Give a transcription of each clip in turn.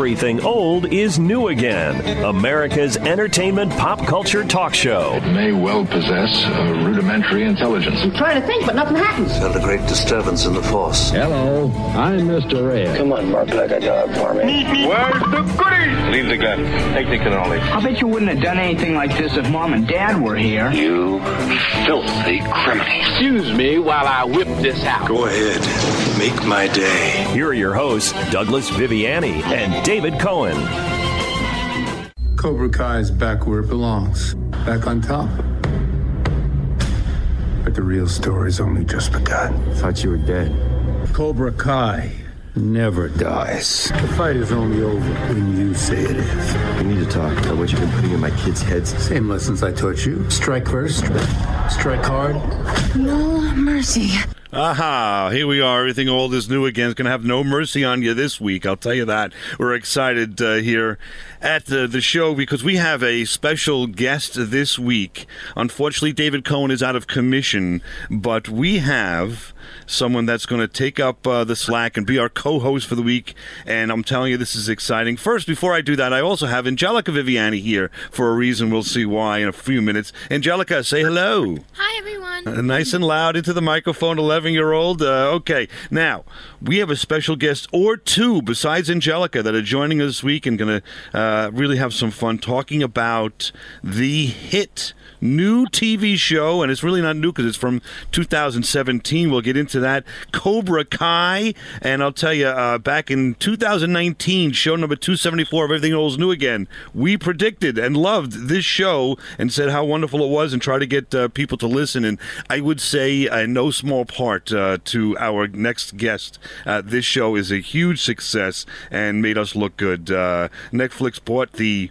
Everything Old is New Again, America's entertainment pop culture talk show. It may well possess a rudimentary intelligence. I'm trying to think, but nothing happens. Felt a great disturbance in the force. Hello, I'm Mr. Red. Come on, bark like a dog for me. Where's the goodies? Leave the gun. Take the cannoli. I bet you wouldn't have done anything like this if Mom and Dad were here. You filthy criminal. Excuse me while I whip this out. Go ahead. Make my day. Here are your hosts, Douglas Viviani and David Cohen. Cobra Kai is back where it belongs, back on top. But the real story's only just begun. Thought you were dead. Cobra Kai never dies. The fight is only over when you say it is. We need to talk about what you've been putting in my kids' heads. Same lessons I taught you. Strike first, strike hard. No mercy. Aha, here we are. Everything old is new again. It's going to have no mercy on you this week. I'll tell you that. We're excited uh, here at the, the show because we have a special guest this week. Unfortunately, David Cohen is out of commission, but we have someone that's going to take up uh, the slack and be our co-host for the week. And I'm telling you, this is exciting. First, before I do that, I also have Angelica Viviani here for a reason. We'll see why in a few minutes. Angelica, say hello. Hi, everyone. Uh, nice and loud into the microphone, 11 year old. Uh, okay, now we have a special guest or two besides Angelica that are joining us this week and going to uh, really have some fun talking about the hit new TV show, and it's really not new because it's from 2017. We'll get into that. Cobra Kai, and I'll tell you, uh, back in 2019, show number 274 of Everything Old is New Again, we predicted and loved this show and said how wonderful it was and tried to get uh, people to listen. And I would say, uh, no small part uh, to our next guest, uh, this show is a huge success and made us look good. Uh, Netflix bought the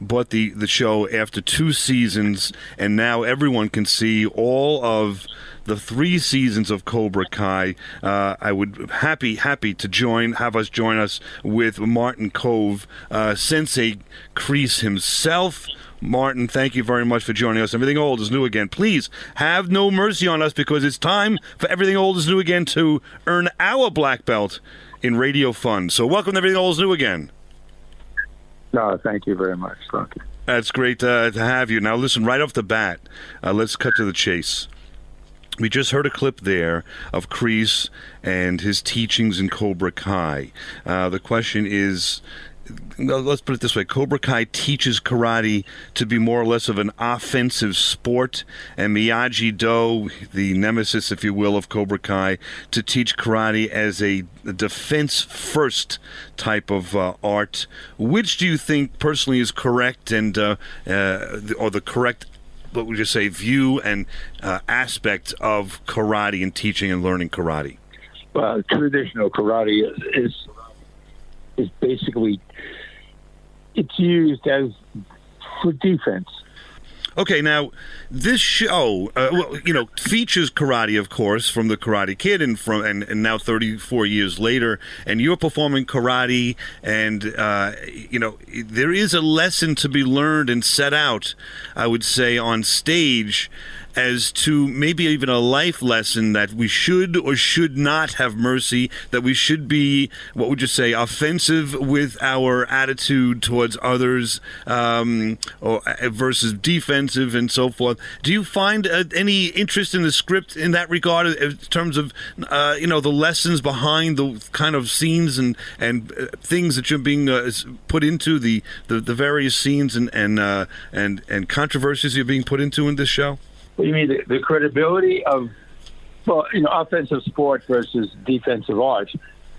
bought the, the show after two seasons, and now everyone can see all of the three seasons of Cobra Kai. Uh, I would happy happy to join have us join us with Martin Kove, uh, Sensei Kreese himself. Martin, thank you very much for joining us. Everything old is new again. Please have no mercy on us because it's time for Everything Old is New Again to earn our black belt in Radio Fun. So, welcome to Everything Old is New Again. No, thank you very much. Thank you. That's great uh, to have you. Now, listen, right off the bat, uh, let's cut to the chase. We just heard a clip there of Kreese and his teachings in Cobra Kai. Uh, the question is let's put it this way Cobra Kai teaches karate to be more or less of an offensive sport, and Miyagi Do, the nemesis, if you will, of Cobra Kai, to teach karate as a defense first type of uh, art. Which do you think personally is correct and uh, uh, or the correct what would you say view and uh, aspect of karate and teaching and learning karate? Well, traditional karate is, is is basically it's used as for defense. Okay, now this show, uh, well, you know, features karate, of course, from the Karate Kid, and from and, and now 34 years later, and you're performing karate, and uh, you know, there is a lesson to be learned and set out, I would say, on stage as to maybe even a life lesson that we should or should not have mercy, that we should be, what would you say, offensive with our attitude towards others um, or uh, versus defensive and so forth. Do you find uh, any interest in the script in that regard in terms of, uh, you know, the lessons behind the kind of scenes and, and uh, things that you're being uh, put into, the, the, the, various scenes and, and, uh, and, and controversies you're being put into in this show? What do you mean the, the credibility of well, you know, offensive sport versus defensive art?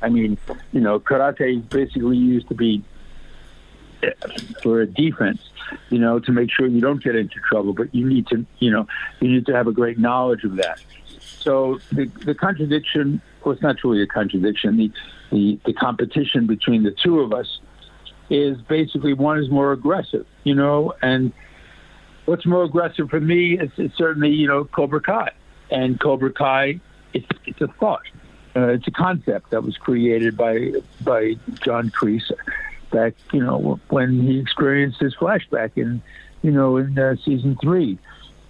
I mean, you know, karate basically used to be uh, for a defense, you know, to make sure you don't get into trouble. But you need to, you know, you need to have a great knowledge of that. So the the contradiction, well, it's not truly a contradiction. The the the competition between the two of us is basically one is more aggressive, you know, and what's more aggressive for me is, is certainly you know Cobra Kai, and Cobra Kai it's it's a thought, uh, it's a concept that was created by by John Kreese back you know when he experienced his flashback in you know in uh, season three,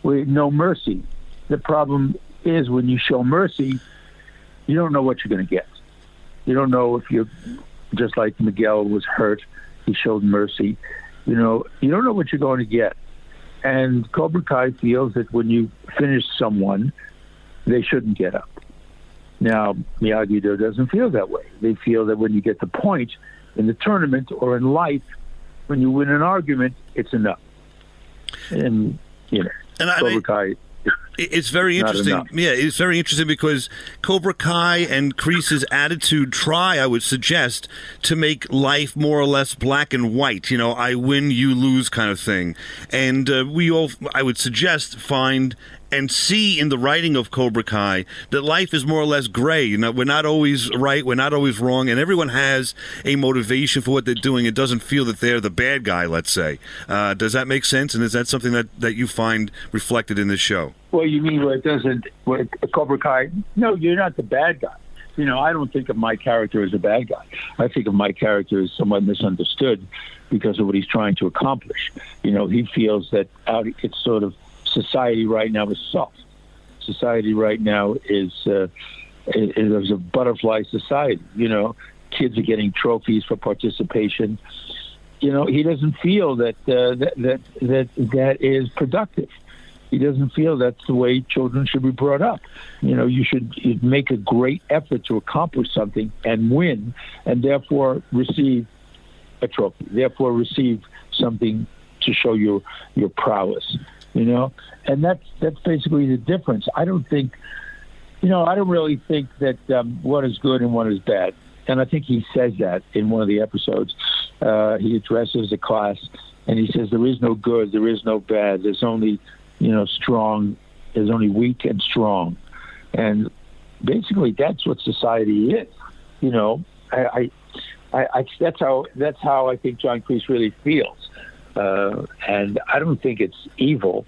with no mercy. The problem is when you show mercy, you don't know what you're going to get. You don't know if you're just like Miguel was hurt, he showed mercy. You know, you don't know what you're going to get. And Cobra Kai feels that when you finish someone, they shouldn't get up. Now, Miyagi Do doesn't feel that way. They feel that when you get the point in the tournament or in life, when you win an argument, it's enough. And, you know, and I, Cobra Kai it's very interesting. Yeah, it's very interesting because Cobra Kai and Kreese's attitude try, I would suggest, to make life more or less black and white. You know, I win, you lose kind of thing. And uh, we all, I would suggest, find and see in the writing of Cobra Kai that life is more or less gray. You know, we're not always right, we're not always wrong, and everyone has a motivation for what they're doing. It doesn't feel that they're the bad guy. Let's say. Uh, does that make sense? And is that something that that you find reflected in this show? Well, you mean where it doesn't? Where Cobra Kai? No, you're not the bad guy. You know, I don't think of my character as a bad guy. I think of my character as somewhat misunderstood because of what he's trying to accomplish. You know, he feels that out it's sort of society right now is soft. Society right now is uh, is, is a butterfly society. You know, kids are getting trophies for participation. You know, he doesn't feel that uh, that that that that is productive. He doesn't feel that's the way children should be brought up. You know, you should make a great effort to accomplish something and win, and therefore receive a trophy. Therefore, receive something to show your your prowess you know, and that's that's basically the difference. I don't think, you know, I don't really think that um, one is good and one is bad, and I think he says that in one of the episodes. Uh, he addresses the class, and he says there is no good, there is no bad. There's only, you know, strong. is only weak and strong, and basically that's what society is. You know, I, I, I, that's how that's how I think John Kreese really feels. Uh, and I don't think it's evil.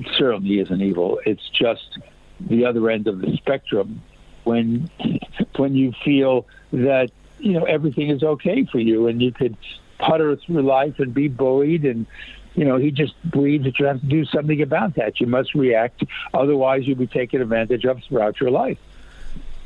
It certainly isn't evil. It's just the other end of the spectrum when when you feel that you know everything is okay for you and you could putter through life and be bullied and you know he just believes that you have to do something about that. You must react. Otherwise you'll be taken advantage of throughout your life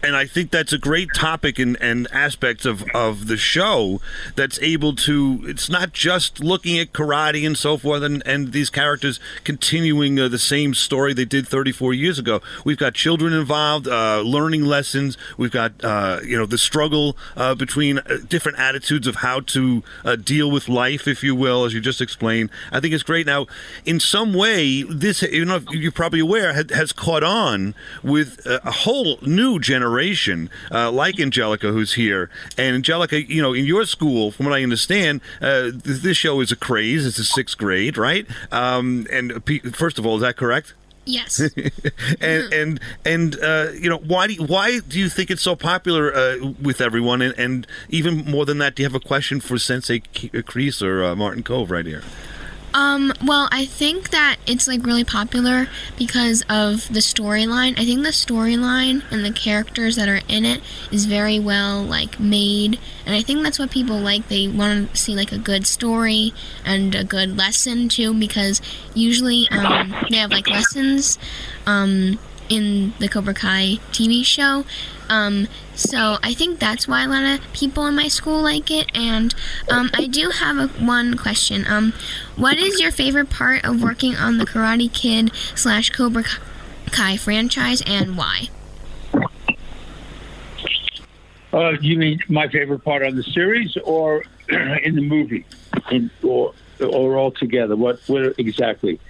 and I think that's a great topic and, and aspects of, of the show that's able to. It's not just looking at karate and so forth, and, and these characters continuing uh, the same story they did 34 years ago. We've got children involved, uh, learning lessons. We've got uh, you know the struggle uh, between uh, different attitudes of how to uh, deal with life, if you will, as you just explained. I think it's great. Now, in some way, this you know you're probably aware has caught on with a whole new generation generation, uh, like Angelica, who's here. And Angelica, you know, in your school, from what I understand, uh, this show is a craze. It's a sixth grade, right? Um, and first of all, is that correct? Yes. and and and uh, you know why do you, why do you think it's so popular uh, with everyone? And, and, even more than that, do you have a question for Sensei Kreese or uh, Martin Kove right here? Um, well, I think that it's like really popular because of the storyline. I think the storyline and the characters that are in it is very well like made, and I think that's what people like. They want to see like a good story and a good lesson too, because usually um, they have like lessons um, in the Cobra Kai TV show. Um, so I think that's why a lot of people in my school like it. And um, I do have a, one question. Um, what is your favorite part of working on the Karate Kid slash Cobra Kai franchise, and why? Uh, you mean my favorite part on the series, or in the movie, in, or or all together? What what exactly?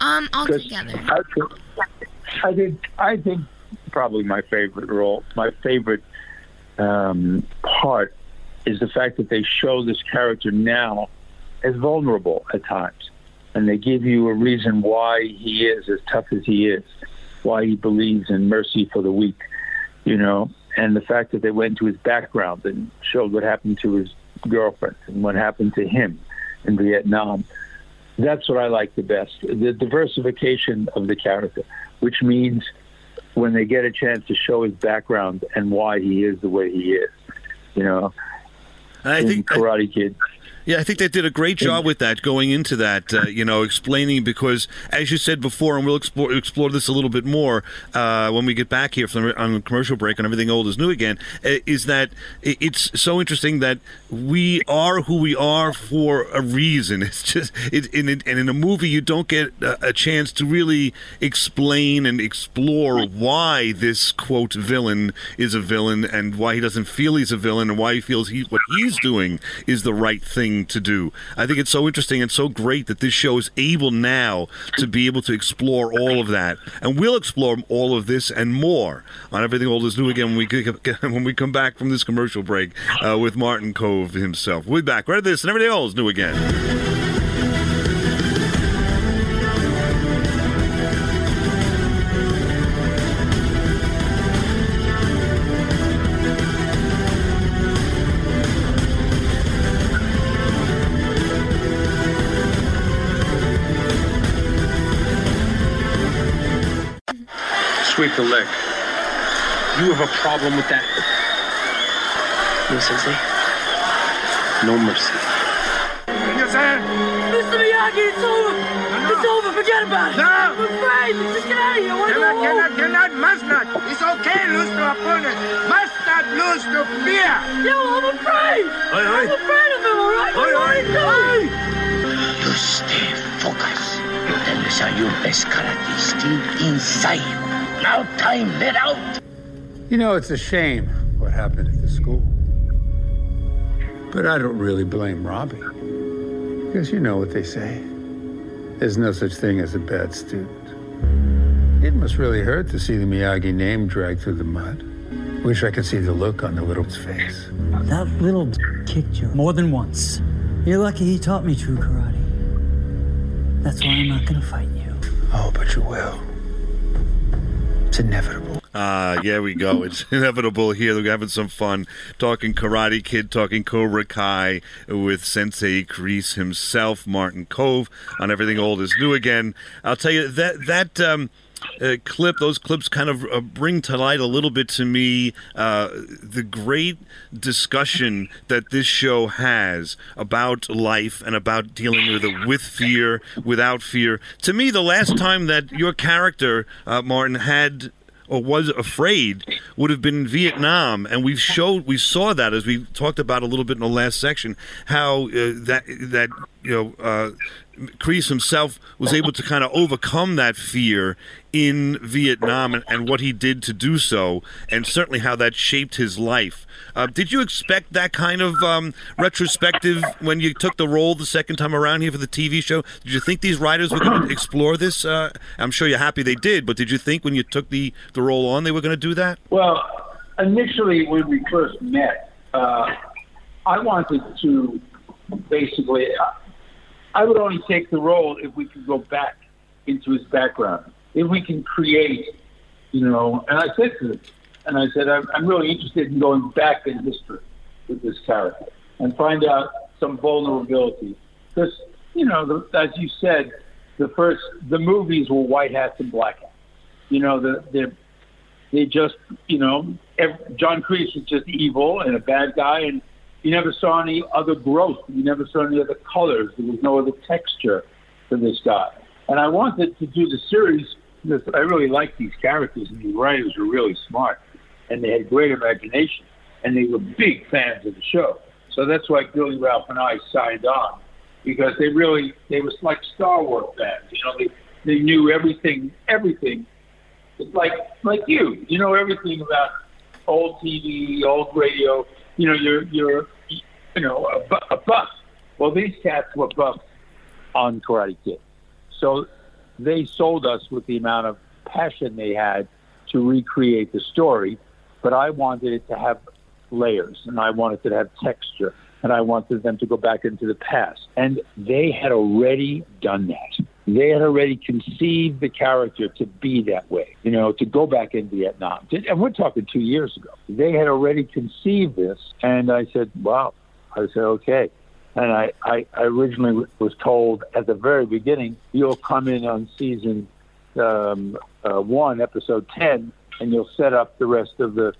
Um, all together. I, I think I think probably my favorite role, my favorite um, part is the fact that they show this character now as vulnerable at times. And they give you a reason why he is as tough as he is, why he believes in mercy for the weak, you know, and the fact that they went to his background and showed what happened to his girlfriend and what happened to him in Vietnam. That's what I like the best. The diversification of the character, which means when they get a chance to show his background and why he is the way he is. You know, I in think Karate Kid, Yeah, I think they did a great job with that going into that, uh, you know, explaining because, as you said before, and we'll explore, explore this a little bit more uh, when we get back here from on the commercial break on Everything Old is New Again, uh, is that it's so interesting that we are who we are for a reason. It's just, it, in, and in a movie, you don't get a, a chance to really explain and explore why this, quote, villain is a villain and why he doesn't feel he's a villain and why he feels he, what he's doing is the right thing thing to do. I think it's so interesting and so great that this show is able now to be able to explore all of that, and we'll explore all of this and more on everything old is new again when we when we come back from this commercial break uh, with Martin Kove himself. We'll be back right at this and everything old is new again. Sweep the leg. You have a problem with that? No, Sensei. No mercy. Mr. Miyagi, it's over. It's over. Forget about it. No. I'm afraid. Just get out of here. I want to go Cannot, home. cannot, cannot, must not. It's okay, lose to opponent. Must not lose to fear. Yo, I'm afraid. Oi, oi. I'm afraid of him, all right? Oi, What oi, do I do? You stay focused. Those are your best karate is still inside. Now time, let out. You know, it's a shame what happened at the school. But I don't really blame Robbie. Because you know what they say. There's no such thing as a bad student. It must really hurt to see the Miyagi name dragged through the mud. Wish I could see the look on the little's face. That little d- kicked you more than once. You're lucky he taught me true karate. That's why I'm not gonna fight you. Oh, but you will. It's inevitable. Ah, yeah, we go. It's inevitable here. We're having some fun talking Karate Kid, talking Cobra Kai with Sensei Kreese himself, Martin Kove, on everything old is new again. I'll tell you that that. Um, uh, clip, those clips kind of uh, bring to light a little bit to me uh, the great discussion that this show has about life and about dealing with it with fear, without fear. To me, the last time that your character, uh, Martin, had or was afraid would have been in Vietnam, and we showed we saw that as we talked about a little bit in the last section how uh, that that you know. Uh, Kreese himself was able to kind of overcome that fear in Vietnam and, and, what he did to do so, and certainly how that shaped his life. Uh, did you expect that kind of um, retrospective when you took the role the second time around here for the TV show? Did you think these writers were going to explore this? Uh, I'm sure you're happy they did, but did you think when you took the, the role on they were going to do that? Well, initially when we first met, uh, I wanted to basically. I would only take the role if we could go back into his background, if we can create, you know. And I said to him, and I said, I'm, I'm really interested in going back in history with this character and find out some vulnerability. Because, you know, the, as you said, the first, the movies were white hats and black hats. You know, the, they they just, you know, every, John Kreese was just evil and a bad guy, and you never saw any other growth. You never saw any other colors. There was no other texture to this guy. And I wanted to do the series because I really liked these characters, and the writers were really smart, and they had great imagination, and they were big fans of the show. So that's why Billy Ralph and I signed on because they really they was like Star Wars fans. You know, they they knew everything, everything. Like like you, you know everything about old TV, old radio you know, you're you're you know a, bu- a buff. Well, these cats were buffs on Karate Kid, so they sold us with the amount of passion they had to recreate the story. But I wanted it to have layers, and I wanted it to have texture, and I wanted them to go back into the past. And they had already done that. They had already conceived the character to be that way, you know, to go back in Vietnam. And we're talking two years ago. They had already conceived this. And I said, wow. I said, okay. And I, I, I originally was told at the very beginning, you'll come in on season um, uh, one, episode 10, and you'll set up the rest of the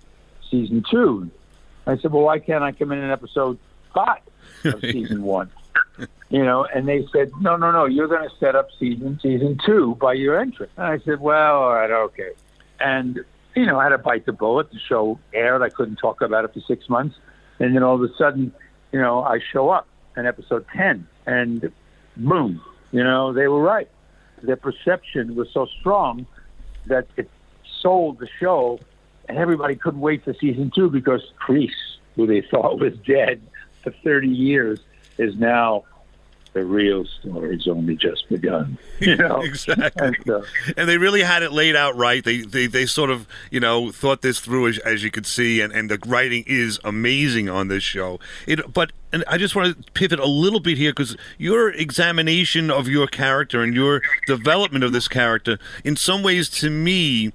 season two. I said, well, why can't I come in in episode five of season one. You know, and they said, no, no, no, you're going to set up season season two by your entrance. And I said, well, all right, okay. And you know, I had to bite the bullet. The show aired. I couldn't talk about it for six months, and then all of a sudden, you know, I show up in episode ten, and boom, you know, they were right. Their perception was so strong that it sold the show, and everybody couldn't wait for season two because Kreese, who they thought was dead for 30 years, is now the real story's only just begun. You know exactly. And, uh, and, they really had it laid out right. They they, they sort of you know thought this through as, as you could see, and, and the writing is amazing on this show. It but and I just want to pivot a little bit here because your examination of your character and your development of this character, in some ways, to me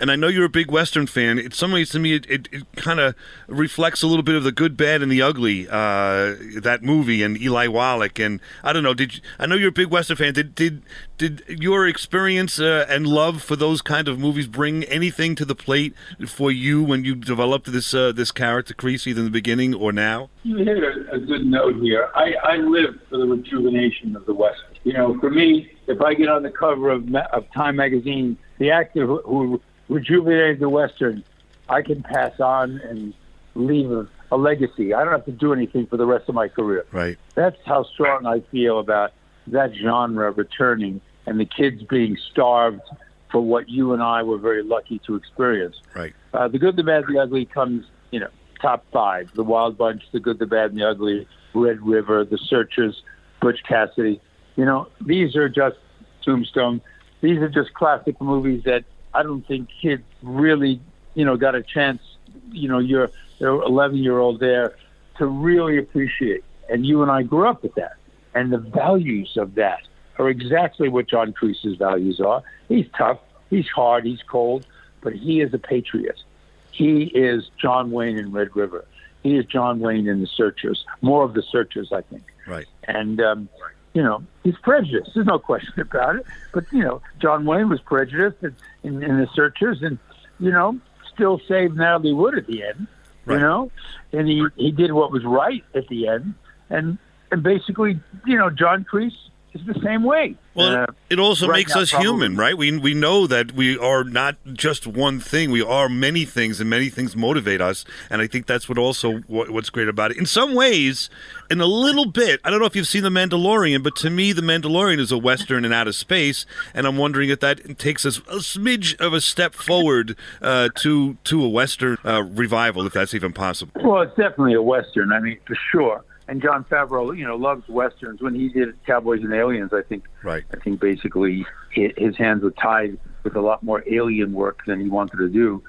and I know you're a big Western fan. In some ways, to me, it, it, it kind of reflects a little bit of the good, bad, and the ugly. Uh, that movie and Eli Wallach, and I don't know. Did you, I know you're a big Western fan? Did did did your experience uh, and love for those kind of movies bring anything to the plate for you when you developed this uh, this character, either in the beginning or now? You hit a, a good note here. I, I live for the rejuvenation of the Western. You know, for me, if I get on the cover of, of Time magazine, the actor who, who rejuvenated the Western, I can pass on and leave a, a, legacy. I don't have to do anything for the rest of my career. Right. That's how strong I feel about that genre returning and the kids being starved for what you and I were very lucky to experience. Right. Uh, the Good, the Bad, the Ugly comes, you know, top five. The Wild Bunch, The Good, the Bad, and the Ugly, Red River, The Searchers, Butch Cassidy. You know, these are just Tombstone. These are just classic movies that I don't think kids really, you know, got a chance. You know, your your 11 year old there to really appreciate. And you and I grew up with that, and the values of that are exactly what John Kreese's values are. He's tough, he's hard, he's cold, but he is a patriot. He is John Wayne in Red River. He is John Wayne in The Searchers. More of The Searchers, I think. Right. And um, you know, he's prejudiced. There's no question about it. But you know, John Wayne was prejudiced in, in, in the Searchers, and you know, still saved Natalie Wood at the end. Right. You know, and he he did what was right at the end, and and basically, you know, John Kreese is the same way. Well, Uh, it also right makes now, us probably- human, right? We we know that we are not just one thing. We are many things, and many things motivate us. And I think that's what also what, what's great about it. In some ways, in a little bit, I don't know if you've seen The Mandalorian, but to me, The Mandalorian is a western and out of space, and I'm wondering if that takes us a smidge of a step forward uh, to to a western uh, revival, if that's even possible. Well, it's definitely a western. I mean, for sure. And Jon Favreau, you know, loves westerns. When he did Cowboys and Aliens, I think, Right. I think basically his hands were tied with a lot more alien work than he wanted to do.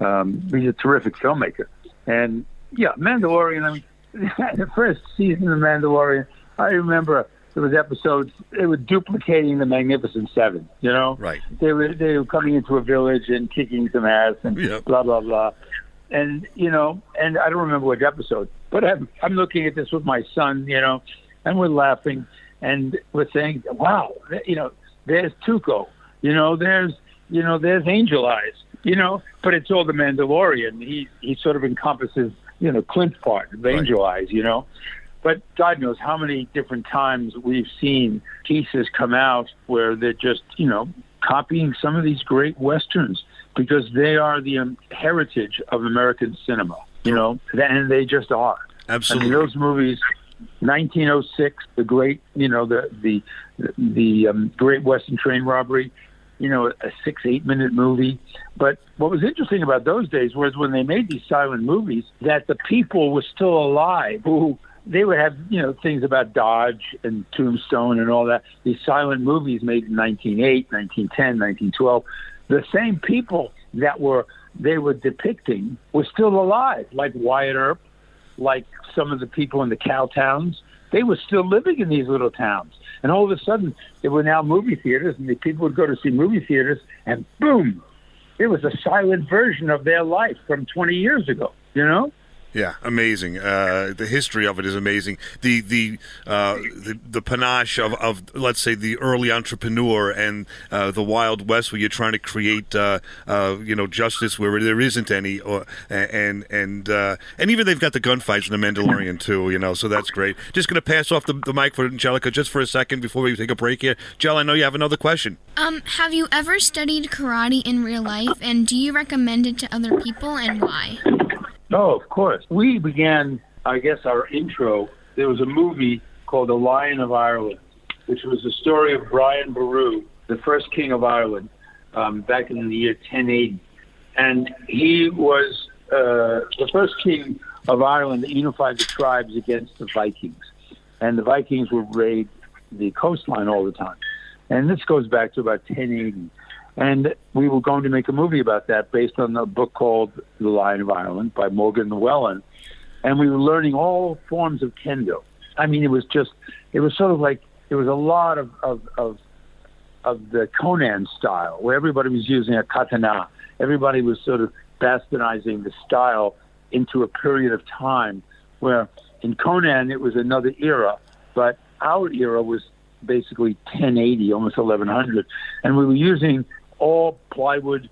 Um, he's a terrific filmmaker, and yeah, Mandalorian. I mean, the first season of Mandalorian, I remember there was episodes. They were duplicating the Magnificent Seven. You know, Right. they were they were coming into a village and kicking some ass and Yep. blah blah blah. And you know, and I don't remember which episode, but I'm I'm looking at this with my son, you know, and we're laughing and we're saying, "Wow, you know, there's Tuco, you know, there's you know, there's Angel Eyes, you know, but it's all the Mandalorian. He he sort of encompasses, you know, Clint's part of Angel Eyes, you know." But God knows how many different times we've seen pieces come out where they're just, you know, copying some of these great westerns because they are the um, heritage of American cinema, you know, and they just are. Absolutely. I mean, those movies, 1906, the great, you know, the the the um, Great Western Train Robbery, you know, a six eight minute movie. But what was interesting about those days was when they made these silent movies, that the people were still alive who they would have, you know, things about Dodge and Tombstone and all that. These silent movies made in 1908, 1910, 1912. The same people that were they were depicting were still alive, like Wyatt Earp, like some of the people in the cow towns. They were still living in these little towns. And all of a sudden, there were now movie theaters, and the people would go to see movie theaters, and boom, it was a silent version of their life from 20 years ago, you know? Yeah, amazing. Uh, the history of it is amazing. The the uh, the, the panache of, of let's say the early entrepreneur and uh, the Wild West, where you're trying to create uh, uh, you know justice where there isn't any, or and and uh, and even they've got the gunfights in the Mandalorian too. You know, so that's great. Just going to pass off the, the mic for Angelica just for a second before we take a break here. Jell, I know you have another question. Um, have you ever studied karate in real life, and do you recommend it to other people, and why? Oh, of course. We began, I guess, our intro. There was a movie called The Lion of Ireland, which was the story of Brian Boru, the first king of Ireland, um, back in the year 1080. And he was uh, the first king of Ireland that unified the tribes against the Vikings. And the Vikings would raid the coastline all the time. And this goes back to about 1080. And we were going to make a movie about that based on a book called The Lion of Ireland by Morgan Llywelyn. And we were learning all forms of kendo. I mean, it was just, it was sort of like, there was a lot of, of, of, of the Conan style where everybody was using a katana. Everybody was sort of bastardizing the style into a period of time where in Conan it was another era, but our era was basically 1080, almost 1100. And we were using all plywood,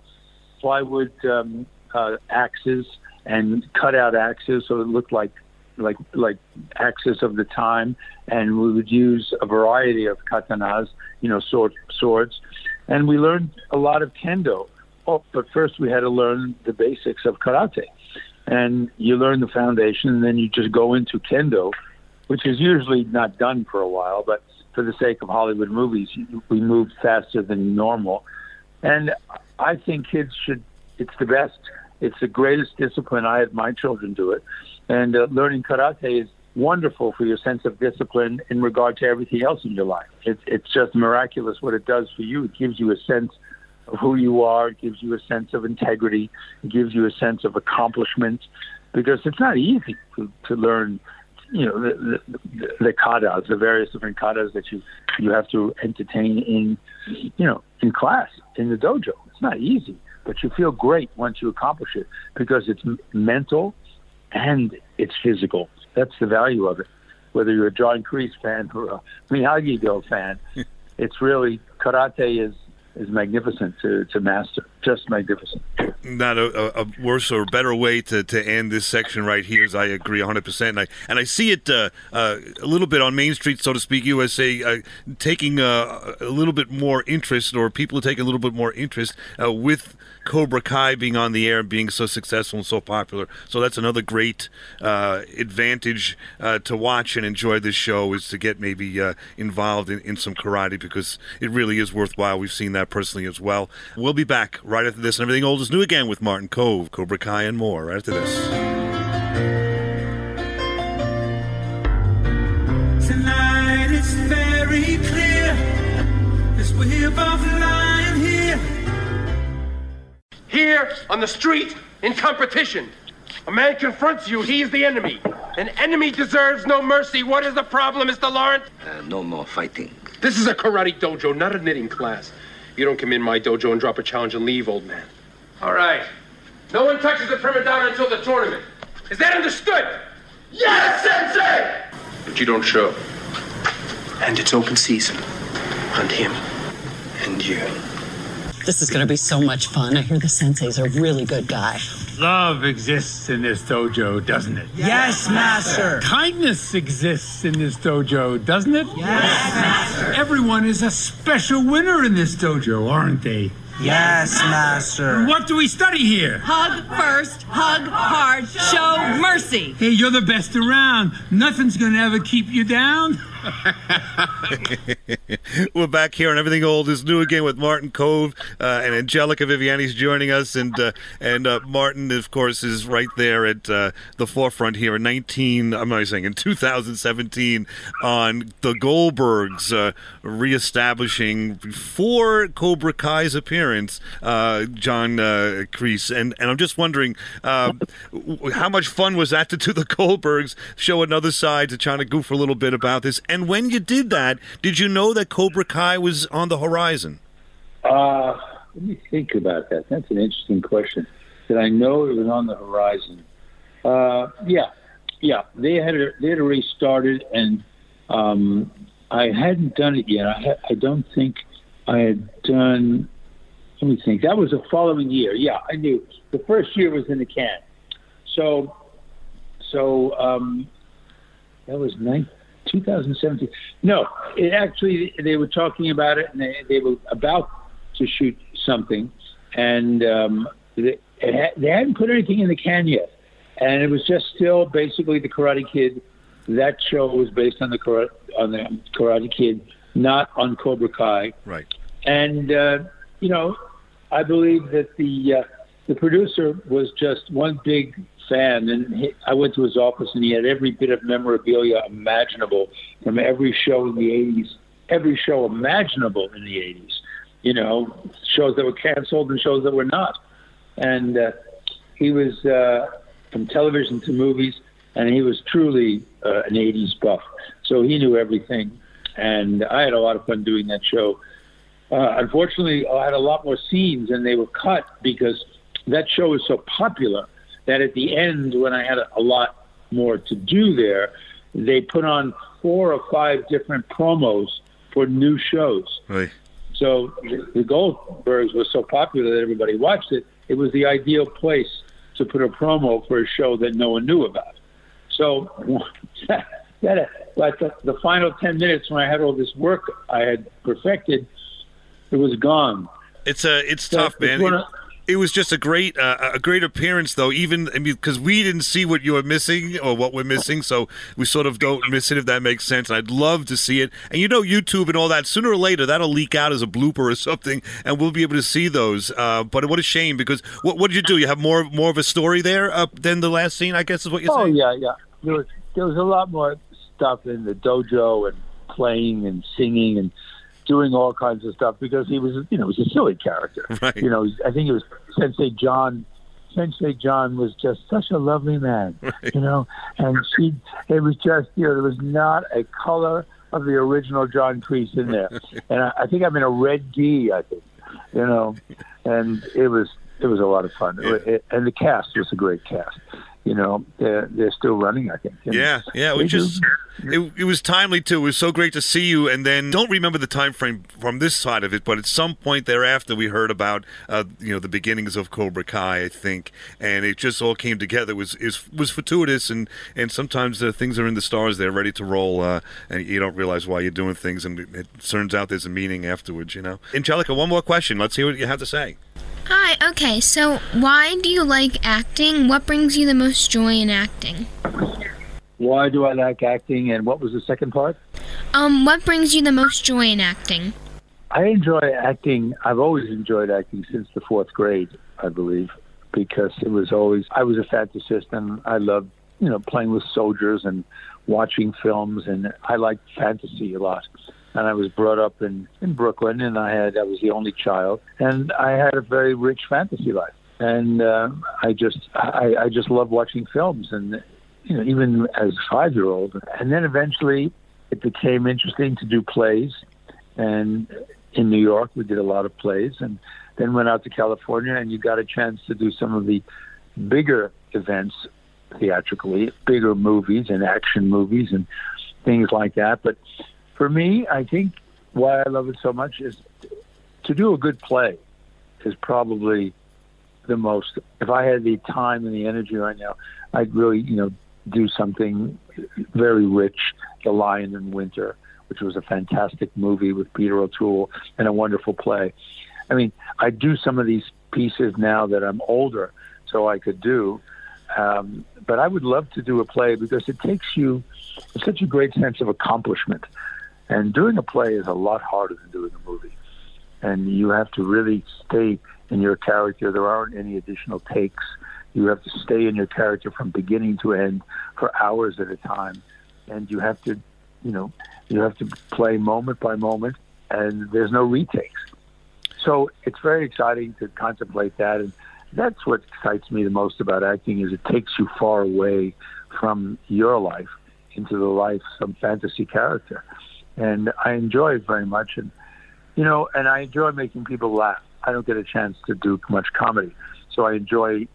plywood um, uh, axes and cutout axes, so it looked like like like axes of the time. And we would use a variety of katanas, you know, sword, swords, and we learned a lot of kendo. Oh, but first we had to learn the basics of karate, and you learn the foundation, and then you just go into kendo, which is usually not done for a while, but for the sake of Hollywood movies, we moved faster than normal and I think kids should, it's the best, it's the greatest discipline. I had my children do it. And uh, learning karate is wonderful for your sense of discipline in regard to everything else in your life. It's, it's just miraculous what it does for you. It gives you a sense of who you are, it gives you a sense of integrity, it gives you a sense of accomplishment because it's not easy to, to learn you know the, the, the katas, the various different katas that you you have to entertain in you know in class in the dojo. It's not easy, but you feel great once you accomplish it because it's mental and it's physical. That's the value of it. Whether you're a John Kreese fan or a Miyagi-Do fan, it's really karate is is magnificent to, to master. Just magnificent. Not a, a, worse or better way to, to end this section right here. As I agree 100. percent And I and I see it uh, uh, a little bit on Main Street, so to speak. USA uh, taking uh, a little bit more interest, or people take a little bit more interest uh, with Cobra Kai being on the air and being so successful and so popular. So that's another great uh, advantage to watch and enjoy this show is to get maybe involved in, in some karate because it really is worthwhile. We've seen that personally as well. We'll be back right after this and everything old is new again with Martin Kove, Cobra Kai, and more right after this. Tonight it's very clear as we're both lying here. Here on the street in competition. A man confronts you, he's the enemy. An enemy deserves no mercy. What is the problem, Mr. Lawrence? Uh, no more fighting. This is a karate dojo, not a knitting class. You don't come in my dojo and drop a challenge and leave, old man. All right. No one touches the prima donna until the tournament. Is that understood? Yes, Sensei! But you don't show. And it's open season on him and you. This is going to be so much fun. I hear the sensei's a really good guy. Love exists in this dojo, doesn't it? Yes, Master. Kindness exists in this dojo, doesn't it? Yes, Master. Everyone is a special winner in this dojo, aren't they? Yes, Master. What do we study here? Hug first, hug hard, show mercy. Hey, you're the best around. Nothing's gonna ever keep you down. We're back here, and everything old is new again with Martin Kove uh, and Angelica Viviani's joining us, and uh, and uh, Martin, of course, is right there at uh, the forefront here in 19. I'm not saying in 2017 on the Goldbergs uh, reestablishing before Cobra Kai's appearance, uh, John uh, Kreese, and and I'm just wondering how much fun was that to do the Goldbergs show another side to try to goof a little bit about this. And when you did that, did you know that Cobra Kai was on the horizon? Uh, let me think about that. That's an interesting question. Did I know it was on the horizon? Uh, yeah, yeah. They had they had already started, and um, I hadn't done it yet. I ha- I don't think I had done. Let me think. That was the following year. Yeah, I knew. The first year was in the can. So, so um, that was nine, 2017. No, it actually they were talking about it, and they, they were about to shoot something, and um, they, it they hadn't put anything in the can yet, and it was just still basically the Karate Kid. That show was based on the Karate, on the Karate Kid, not on Cobra Kai. Right. And uh, you know, I believe that the uh, the producer was just one big fan, and he, I went to his office, and he had every bit of memorabilia imaginable from every show in the '80s, every show imaginable in the '80s. You know, shows that were canceled and shows that were not. And uh, he was uh, from television to movies, and he was truly uh, an '80s buff. So he knew everything, and I had a lot of fun doing that show. Uh, unfortunately, I had a lot more scenes, and they were cut because that show was so popular that at the end, when I had a, a lot more to do there, they put on four or five different promos for new shows. Right. So the Goldbergs was so popular that everybody watched it. It was the ideal place to put a promo for a show that no one knew about. So that, like the, the final ten minutes when I had all this work I had perfected, it was gone. It's a it's So tough, man. one It, of- it was just a great uh, a great appearance, though. Even I mean, because we didn't see what you were missing or what we're missing, so we sort of don't miss it if that makes sense. I'd love to see it, and you know, YouTube and all that. Sooner or later, that'll leak out as a blooper or something, and we'll be able to see those. Uh, but what a shame because what what did you do? You have more more of a story there uh, than the last scene, I guess is what you're Oh saying. yeah, yeah. There was there was a lot more stuff in the dojo and playing and singing and doing all kinds of stuff because he was you know he was a silly character. Right. You know, I think it was Sensei John. Sensei John was just such a lovely man, you know, and she it was just you know there was not a color of the original John Kreese in there, and I, I think I'm in a red D, I think, you know, and it was it was a lot of fun, It- and the cast was a great cast. You know, they're they're still running, I think. And Yeah, yeah. Was just it, it was timely too. It was so great to see you. And then don't remember the time frame from this side of it, but at some point thereafter, we heard about uh, you know the beginnings of Cobra Kai, I think, and it just all came together. It was it was fortuitous, and and sometimes uh, things are in the stars. They're ready to roll, uh, and you don't realize why you're doing things, and it turns out there's a meaning afterwards. You know, Angelica, one more question. Let's hear what you have to say. Hi, okay, so why do you like acting? What brings you the most joy in acting? Why do I like acting? And what was the second part? Um, what brings you the most joy in acting? I enjoy acting. I've always enjoyed acting since the fourth grade, I believe, because it was always I was a fantasist and I loved you know playing with soldiers and watching films and I liked fantasy a lot. And I was brought up in in Brooklyn, and I had I was the only child, and I had a very rich fantasy life. And uh, I just I, I just love watching films, and you know even as a five year old. And then eventually, it became interesting to do plays and in New York we did a lot of plays and then went out to California and you got a chance to do some of the bigger events theatrically, bigger movies and action movies and things like that. But for me, I think why I love it so much is to do a good play is probably the most if I had the time and the energy right now, I'd really, you know, do something very rich, The Lion in Winter, which was a fantastic movie with Peter O'Toole and a wonderful play. I mean, I do some of these pieces now that I'm older, so I could do. Um, but I would love to do a play because it takes you such a great sense of accomplishment. And doing a play is a lot harder than doing a movie. And you have to really stay in your character. There aren't any additional takes. You have to stay in your character from beginning to end for hours at a time. And you have to, you know, you have to play moment by moment, and there's no retakes. So it's very exciting to contemplate that, and that's what excites me the most about acting is it takes you far away from your life into the life of some fantasy character, and I enjoy it very much. And you know, and I enjoy making people laugh. I don't get a chance to do much comedy, so I enjoy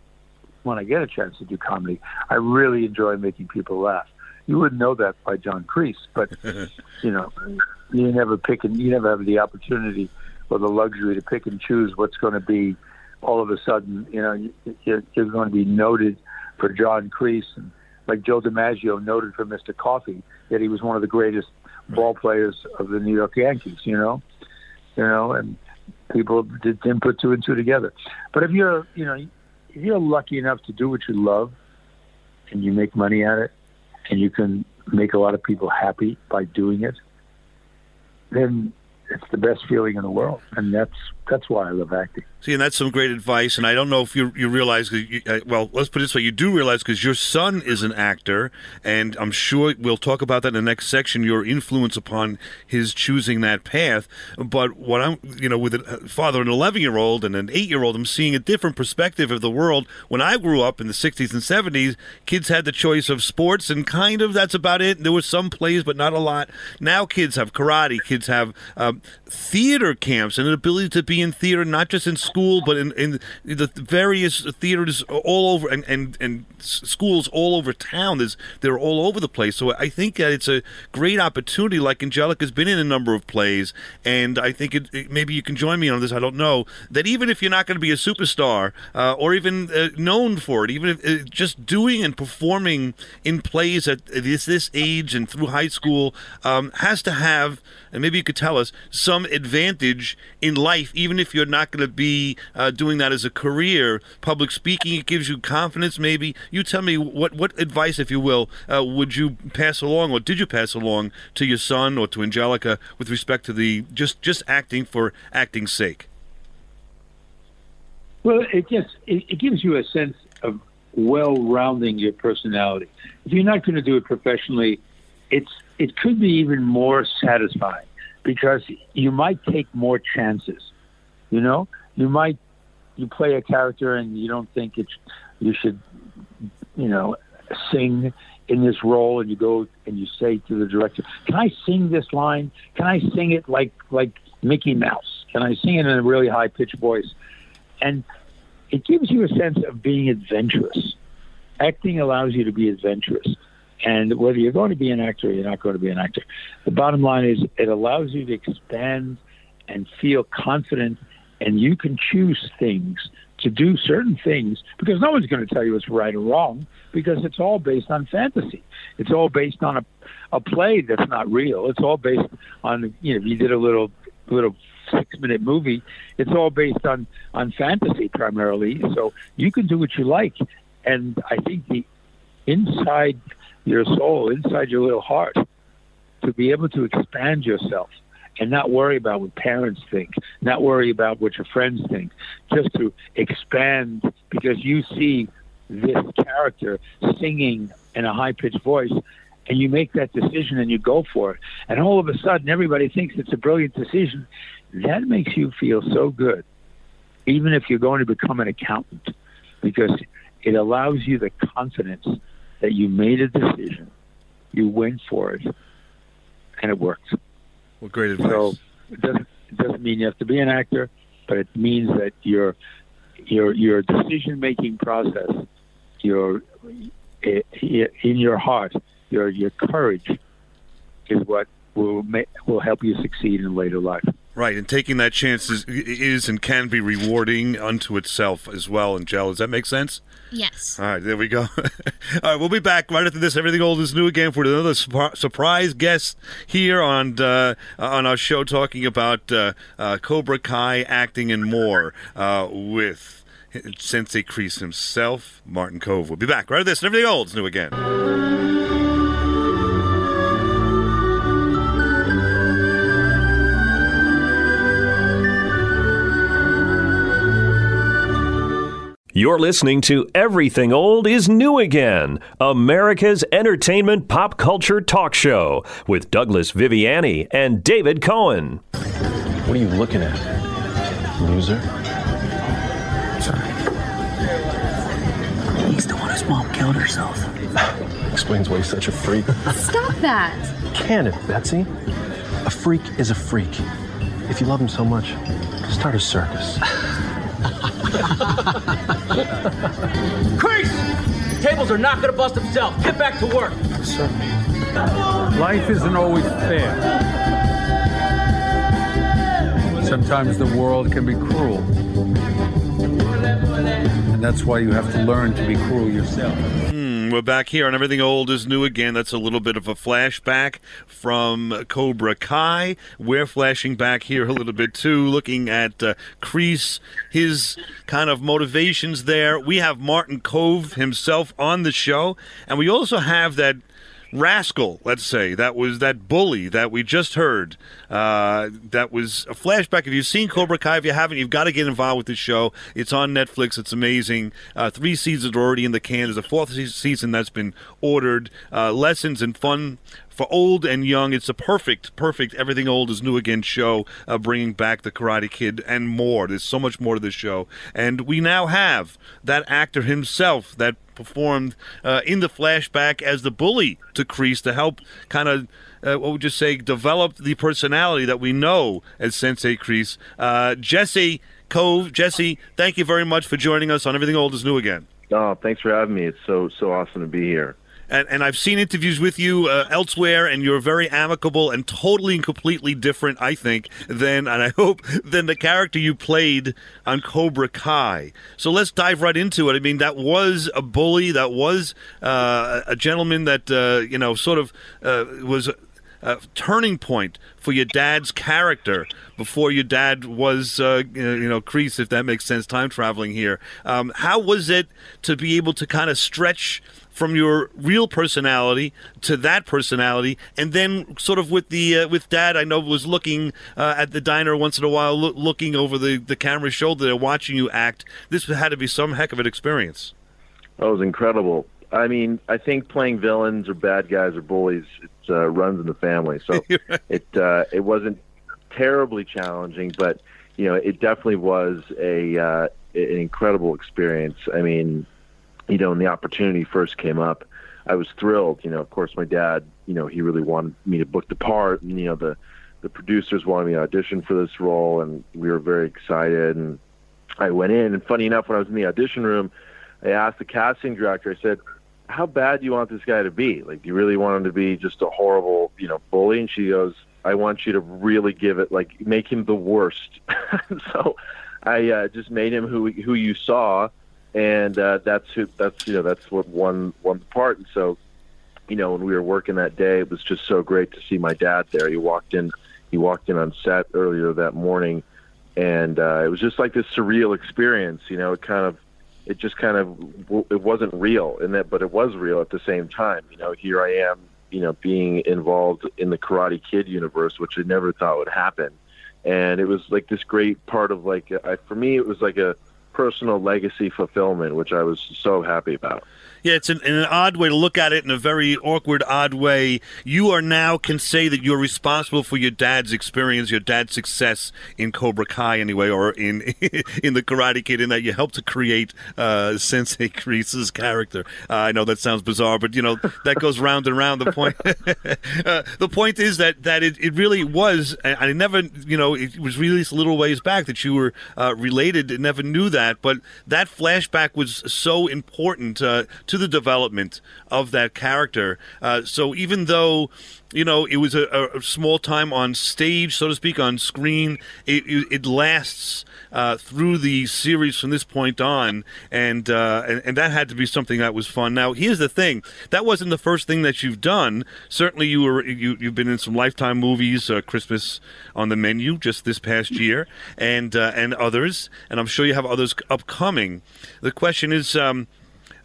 when I get a chance to do comedy, I really enjoy making people laugh. You wouldn't know that by John Kreese, but you know, you never pick and you never have the opportunity or the luxury to pick and choose what's going to be. All of a sudden, you know, you're, you're going to be noted for John Kreese, and like Joe DiMaggio noted for Mr. Coffee, that he was one of the greatest ball players of the New York Yankees. You know, you know, and people did, didn't put two and two together. But if you're, you know, if you're lucky enough to do what you love, and you make money at it, and you can make a lot of people happy by doing it, then it's the best feeling in the world, and that's that's why I love acting. See, and that's some great advice. And I don't know if you you realize, you, uh, well, let's put it this way: you do realize because your son is an actor, and I'm sure we'll talk about that in the next section. Your influence upon his choosing that path. But what I'm, you know, with a father, an 11 year old and an eight year old, I'm seeing a different perspective of the world. When I grew up in the 60s and 70s, kids had the choice of sports, and kind of that's about it. There were some plays, but not a lot. Now kids have karate, kids have um, theater camps, and an ability to be in theater, not just in school, but in, in the various theaters all over and, and, and schools all over town. There's, they're all over the place. So I think that it's a great opportunity. Like Angelica's been in a number of plays, and I think it, it, maybe you can join me on this. I don't know that even if you're not going to be a superstar uh, or even uh, known for it, even if uh, just doing and performing in plays at this this age and through high school um, has to have, and maybe you could tell us some advantage in life, even if you're not going to be uh, doing that as a career. Public speaking, it gives you confidence. Maybe you tell me what what advice, if you will, uh, would you pass along, or did you pass along to your son or to Angelica with respect to the just just acting for acting's sake? Well, it just it, it gives you a sense of well rounding your personality. If you're not going to do it professionally, it's it could be even more satisfying because you might take more chances. You know, you might you play a character and you don't think it's you should, you know, sing in this role, and you go and you say to the director, "Can I sing this line? Can I sing it like like Mickey Mouse? Can I sing it in a really high pitched voice?" And it gives you a sense of being adventurous. Acting allows you to be adventurous. And whether you're going to be an actor or you're not going to be an actor, the bottom line is it allows you to expand and feel confident, and you can choose things to do certain things because no one's going to tell you it's right or wrong because it's all based on fantasy. It's all based on a, a play that's not real. It's all based on, you know, if you did a little, little six minute movie, it's all based on, on fantasy primarily. So you can do what you like. And I think the inside your soul, inside your little heart, to be able to expand yourself and not worry about what parents think, not worry about what your friends think, just to expand because you see this character singing in a high pitched voice and you make that decision and you go for it. And all of a sudden, everybody thinks it's a brilliant decision. That makes you feel so good, even if you're going to become an accountant, because it allows you the confidence that you made a decision, you went for it, and it worked. Well, great advice. So it doesn't, it doesn't mean you have to be an actor, but it means that your your your decision making process, your in your heart, your your courage, is what will make, will help you succeed in later life. Right, and taking that chance is, is and can be rewarding unto itself as well. And Jell, does that make sense? Yes. All right, there we go. All right, we'll be back right after this. Everything old is new again for another su- surprise guest here on uh, on our show, talking about uh, uh, Cobra Kai acting and more uh, with Sensei Kreese himself, Martin Kove. We'll be back right after this. And everything old is new again. You're listening to Everything Old is New Again, America's entertainment pop culture talk show with Douglas Viviani and David Cohen. What are you looking at, loser? Sorry. He's the one whose mom killed herself. Explains why he's such a freak. Stop that. Can it, Betsy? A freak is a freak. If you love him so much, start a circus. Crazy! tables are not to bust themselves. Get back to work. Life isn't always fair. Sometimes the world can be cruel. And that's why you have to learn to be cruel yourself. We're back here on Everything Old is New Again. That's a little bit of a flashback from Cobra Kai. We're flashing back here a little bit too, looking at uh, Kreese, his kind of motivations there. We have Martin Kove himself on the show, and we also have that rascal, let's say, that was that bully that we just heard. Uh, that was a flashback. If you've seen Cobra Kai, if you haven't, you've got to get involved with this show. It's on Netflix. It's amazing. Uh, three seasons are already in the can. There's a fourth season that's been ordered. Uh, lessons and fun for old and young. It's a perfect, perfect everything old is new again show, uh, bringing back the Karate Kid and more. There's so much more to this show, and we now have that actor himself that performed uh, in the flashback as the bully to Kreese to help kind of. Uh, what would you say? Develop the personality that we know as Sensei Kreese. Uh, Jesse Kove, Jesse, thank you very much for joining us on Everything Old is New again. Oh, thanks for having me. It's so so awesome to be here. And, and I've seen interviews with you uh, elsewhere, and you're very amicable and totally and completely different, I think, than, and I hope, than the character you played on Cobra Kai. So let's dive right into it. I mean, that was a bully, that was uh, a gentleman that, uh, you know, sort of uh, was a turning point for your dad's character before your dad was, uh, you know, Kreese, if that makes sense, time traveling here. Um, how was it to be able to kind of stretch from your real personality to that personality, and then sort of with the uh, with dad, I know was looking uh, at the diner once in a while, loo- looking over the the camera's shoulder, watching you act. This had to be some heck of an experience. That was incredible. I mean, I think playing villains or bad guys or bullies it uh, runs in the family. So it uh, it wasn't terribly challenging, but you know, it definitely was a uh, an incredible experience. I mean, you know, when the opportunity first came up, I was thrilled. You know, of course, my dad, you know, he really wanted me to book the part, and you know, the the producers wanted me to audition for this role, and we were very excited. And I went in, and funny enough, when I was in the audition room, I asked the casting director. I said, "How bad do you want this guy to be? Like, do you really want him to be just a horrible, you know, bully?" And she goes, "I want you to really give it, like, make him the worst." so, I uh, just made him who who you saw and uh, that's who that's you know that's what won won the part. And so, you know, when we were working that day, it was just so great to see my dad there. He walked in, he walked in on set earlier that morning, and uh, it was just like this surreal experience. You know, it kind of, it just kind of, it wasn't real in that, but it was real at the same time. You know, here I am, you know, being involved in the Karate Kid universe, which I never thought would happen. And it was like this great part of like, I, for me, it was like a personal legacy fulfillment, which I was so happy about. Yeah, it's an, an odd way to look at it in a very awkward, odd way. You are now can say that you're responsible for your dad's experience, your dad's success in Cobra Kai, anyway, or in in the Karate Kid, in that you helped to create uh, Sensei Kreese's character. Uh, I know that sounds bizarre, but you know that goes round and round. The point, uh, the point is that that it, it really was. I never, you know, it was released a little ways back that you were uh, related. Never knew that, but that flashback was so important uh, to the development of that character. Uh, so even though you know it was a, a, small time on stage, so to speak, on screen, it, it, lasts. Uh, through the series from this point on, and, uh, and and that had to be something that was fun. Now, here's the thing: that wasn't the first thing that you've done. Certainly, you were you you've been in some Lifetime movies, uh, Christmas on the menu just this past year, and uh, and others, and I'm sure you have others upcoming. The question is. Um,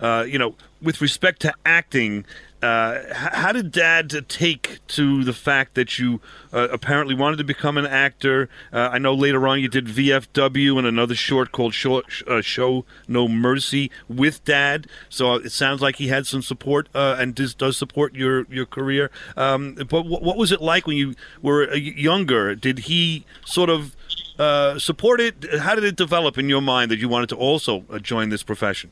uh, you know, with respect to acting, uh, how did Dad take to the fact that you uh, apparently wanted to become an actor? Uh, I know later on you did VFW and another short called Show, uh, Show No Mercy with Dad. So it sounds like he had some support uh, and does, does, support your your career. Um, but what was it like when you were younger? Did he sort of support it? How did it develop in your mind that you wanted to also join this profession?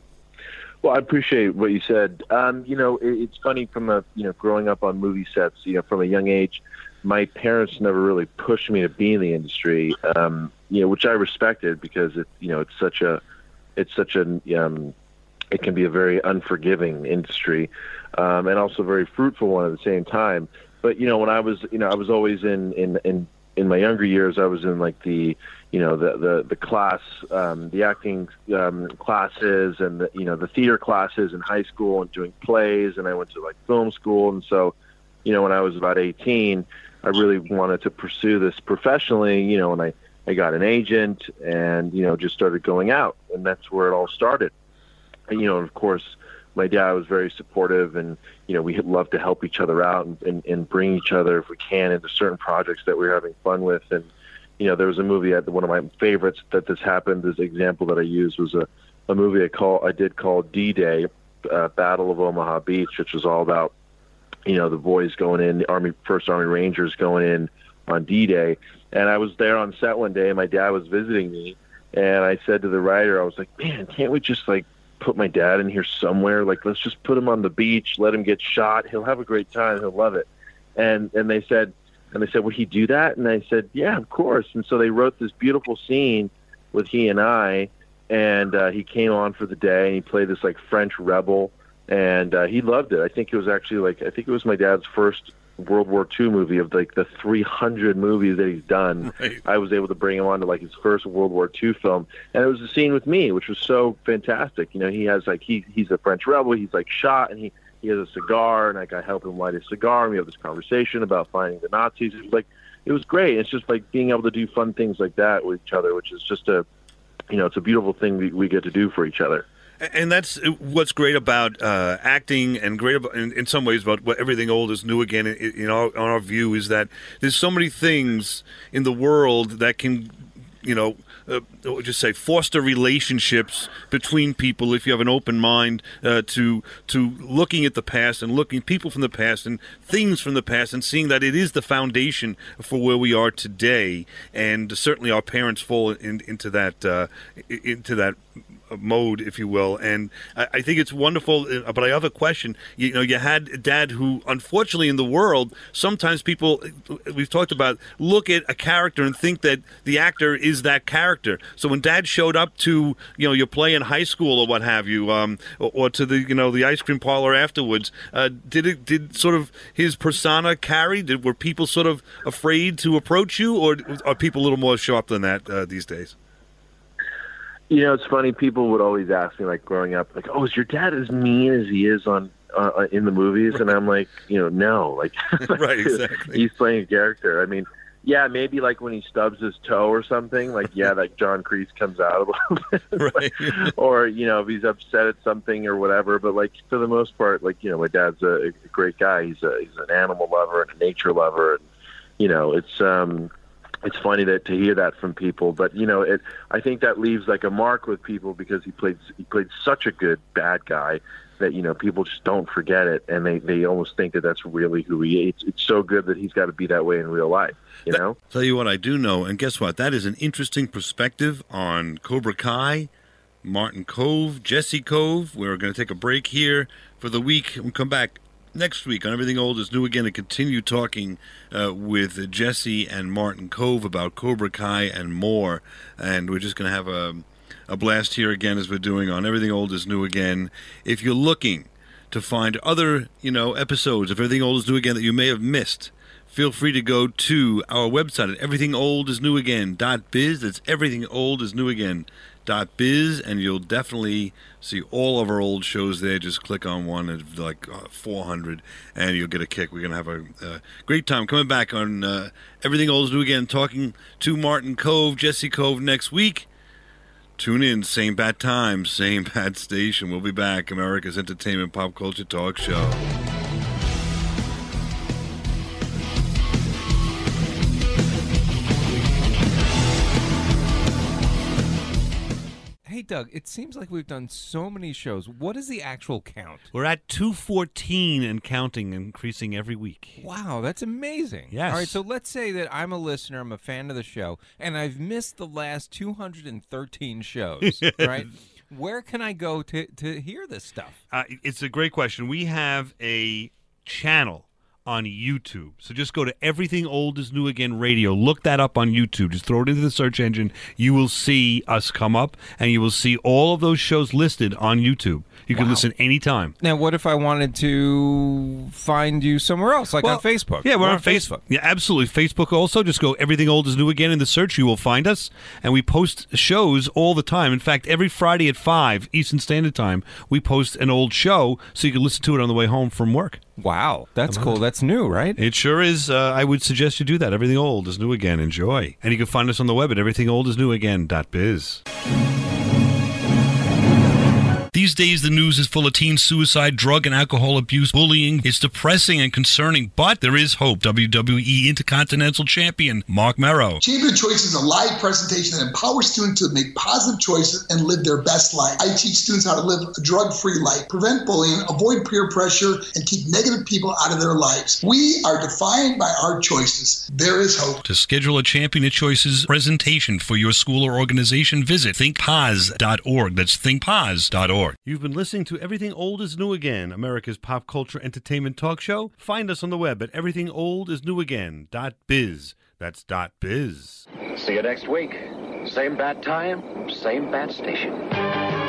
Well, I appreciate what you said. Um, you know, it, it's funny from a you know growing up on movie sets. You know, from a young age, my parents never really pushed me to be in the industry. Um, you know, which I respected because it you know it's such a it's such a um, it can be a very unforgiving industry, um, and also very fruitful one at the same time. But you know, when I was, you know, I was always in in in in my younger years, I was in like the, you know, the the the class, um, the acting um, classes, and the you know the theater classes in high school, and doing plays, and I went to like film school, and so, you know, when I was about 18, I really wanted to pursue this professionally, you know, and I I got an agent, and you know, just started going out, and that's where it all started. And you know, of course, my dad was very supportive and you know we love to help each other out and, and, and bring each other if we can into certain projects that we are having fun with. And you know there was a movie at one of my favorites that this happened this example that i used was a, a movie i call i did called d-day uh, battle of omaha beach which was all about you know the boys going in the army first army rangers going in on d-day and i was there on set one day and my dad was visiting me and i said to the writer i was like man can't we just like put my dad in here somewhere. Like, let's just put him on the beach, let him get shot. He'll have a great time. He'll love it. And and they said, and they said, would he do that? And I said, yeah, of course. And so they wrote this beautiful scene with he and I, and uh, he came on for the day and he played this like French rebel, and uh, he loved it. I think it was actually like I think it was my dad's first World War II movie of like the 300 movies that he's done. Right. I was able to bring him on to like his first World War II film, and it was a scene with me, which was so fantastic. You know, he has like he he's a French rebel. He's like shot, and he he has a cigar, and like I help him light his cigar, and we have this conversation about finding the Nazis. It was like it was great. It's just like being able to do fun things like that with each other, which is just a you know it's a beautiful thing we, we get to do for each other. And that's what's great about uh, acting, and great about, in, in, some ways about what everything old is new again. In, in our, on our view, is that there's so many things in the world that can, you know, uh, just say foster relationships between people if you have an open mind uh, to to looking at the past and looking people from the past and things from the past and seeing that it is the foundation for where we are today. And certainly our parents fall in, into that uh, into that mode, if you will. And I, I, think it's wonderful. uh, But I have a question. You know, you had dad who, unfortunately, in the world, sometimes people we've talked about look at a character and think that the actor is that character. So when dad showed up to you know your play in high school or what have you, um, or, or to the you know the ice cream parlor afterwards, uh, did it did sort of his persona carry? Did were people sort of afraid to approach you, or are people a little more sharp than that uh, these days? You know, it's funny. People would always ask me, like growing up, like, "Oh, is your dad as mean as he is on uh, in the movies?" And I'm like, you know, no, like, right, exactly. he's playing a character. I mean, yeah, maybe like when he stubs his toe or something, like yeah, like John Kreese comes out a little bit, right. or you know, if he's upset at something or whatever. But like for the most part, like you know, my dad's a, a great guy. He's a he's an animal lover and a nature lover, and you know, it's um it's funny that to hear that from people, but you know, it. I think that leaves like a mark with people because he played he played such a good bad guy that you know people just don't forget it, and they they almost think that that's really who he is. It's, it's so good that he's got to be that way in real life. You know. Tell you what I do know, and guess what? That is an interesting perspective on Cobra Kai, Martin Kove, Jesse Kove. We're going to take a break here for the week. We'll come back next week on Everything Old is New Again to continue talking uh, with Jesse and Martin Kove about Cobra Kai and more. And we're just going to have a, a blast here again as we're doing on Everything Old is New Again. If you're looking to find other, you know, episodes of Everything Old is New Again that you may have missed, feel free to go to our website at everythingoldisnewagain.biz. That's everythingoldisnewagain.biz, and you'll definitely see all of our old shows there. Just click on one at like uh, 400, and you'll get a kick. We're gonna have a great time coming back on uh, Everything Old New Again, talking to Martin Kove Jesse Kove next week. Tune in, same bad time, same bad station. We'll be back. America's Entertainment Pop Culture Talk Show. Doug, it seems like we've done so many shows. What is the actual count? We're at 214 and counting, increasing every week. Wow, that's amazing. Yes. All right, so let's say that I'm a listener, I'm a fan of the show, and I've missed the last 213 shows, right? Where can I go to, to hear this stuff? Uh, it's a great question. We have a channel on YouTube. So just go to Everything Old is New Again Radio. Look that up on YouTube. Just throw it into the search engine. You will see us come up, and you will see all of those shows listed on YouTube. You can listen anytime. Now, what if I wanted to find you somewhere else, like Well, on Facebook? Yeah, we're, on, Facebook. Yeah, absolutely. Facebook also. Just go Everything Old is New Again in the search. You will find us. And we post shows all the time. In fact, every Friday at 5 Eastern Standard Time, we post an old show so you can listen to it on the way home from work. Wow, that's cool. That's new, right? It sure is. Uh, I would suggest you do that. Everything Old is New Again. Enjoy. And you can find us on the web at everythingoldisnewagain.biz. These days, the news is full of teen suicide, drug and alcohol abuse, bullying. It's depressing and concerning, but there is hope. WWE Intercontinental Champion Marc Mero. Champion of Choice is a live presentation that empowers students to make positive choices and live their best life. I teach students how to live a drug free life, prevent bullying, avoid peer pressure, and keep negative people out of their lives. We are defined by our choices. There is hope. To schedule a Champion of Choices presentation for your school or organization, visit thinkpaz.org. That's thinkpaz.org. You've been listening to Everything Old is New Again, America's pop culture entertainment talk show. Find us on the web at everythingoldisnewagain.biz. That's dot .biz. See you next week. Same bat time, same bat station.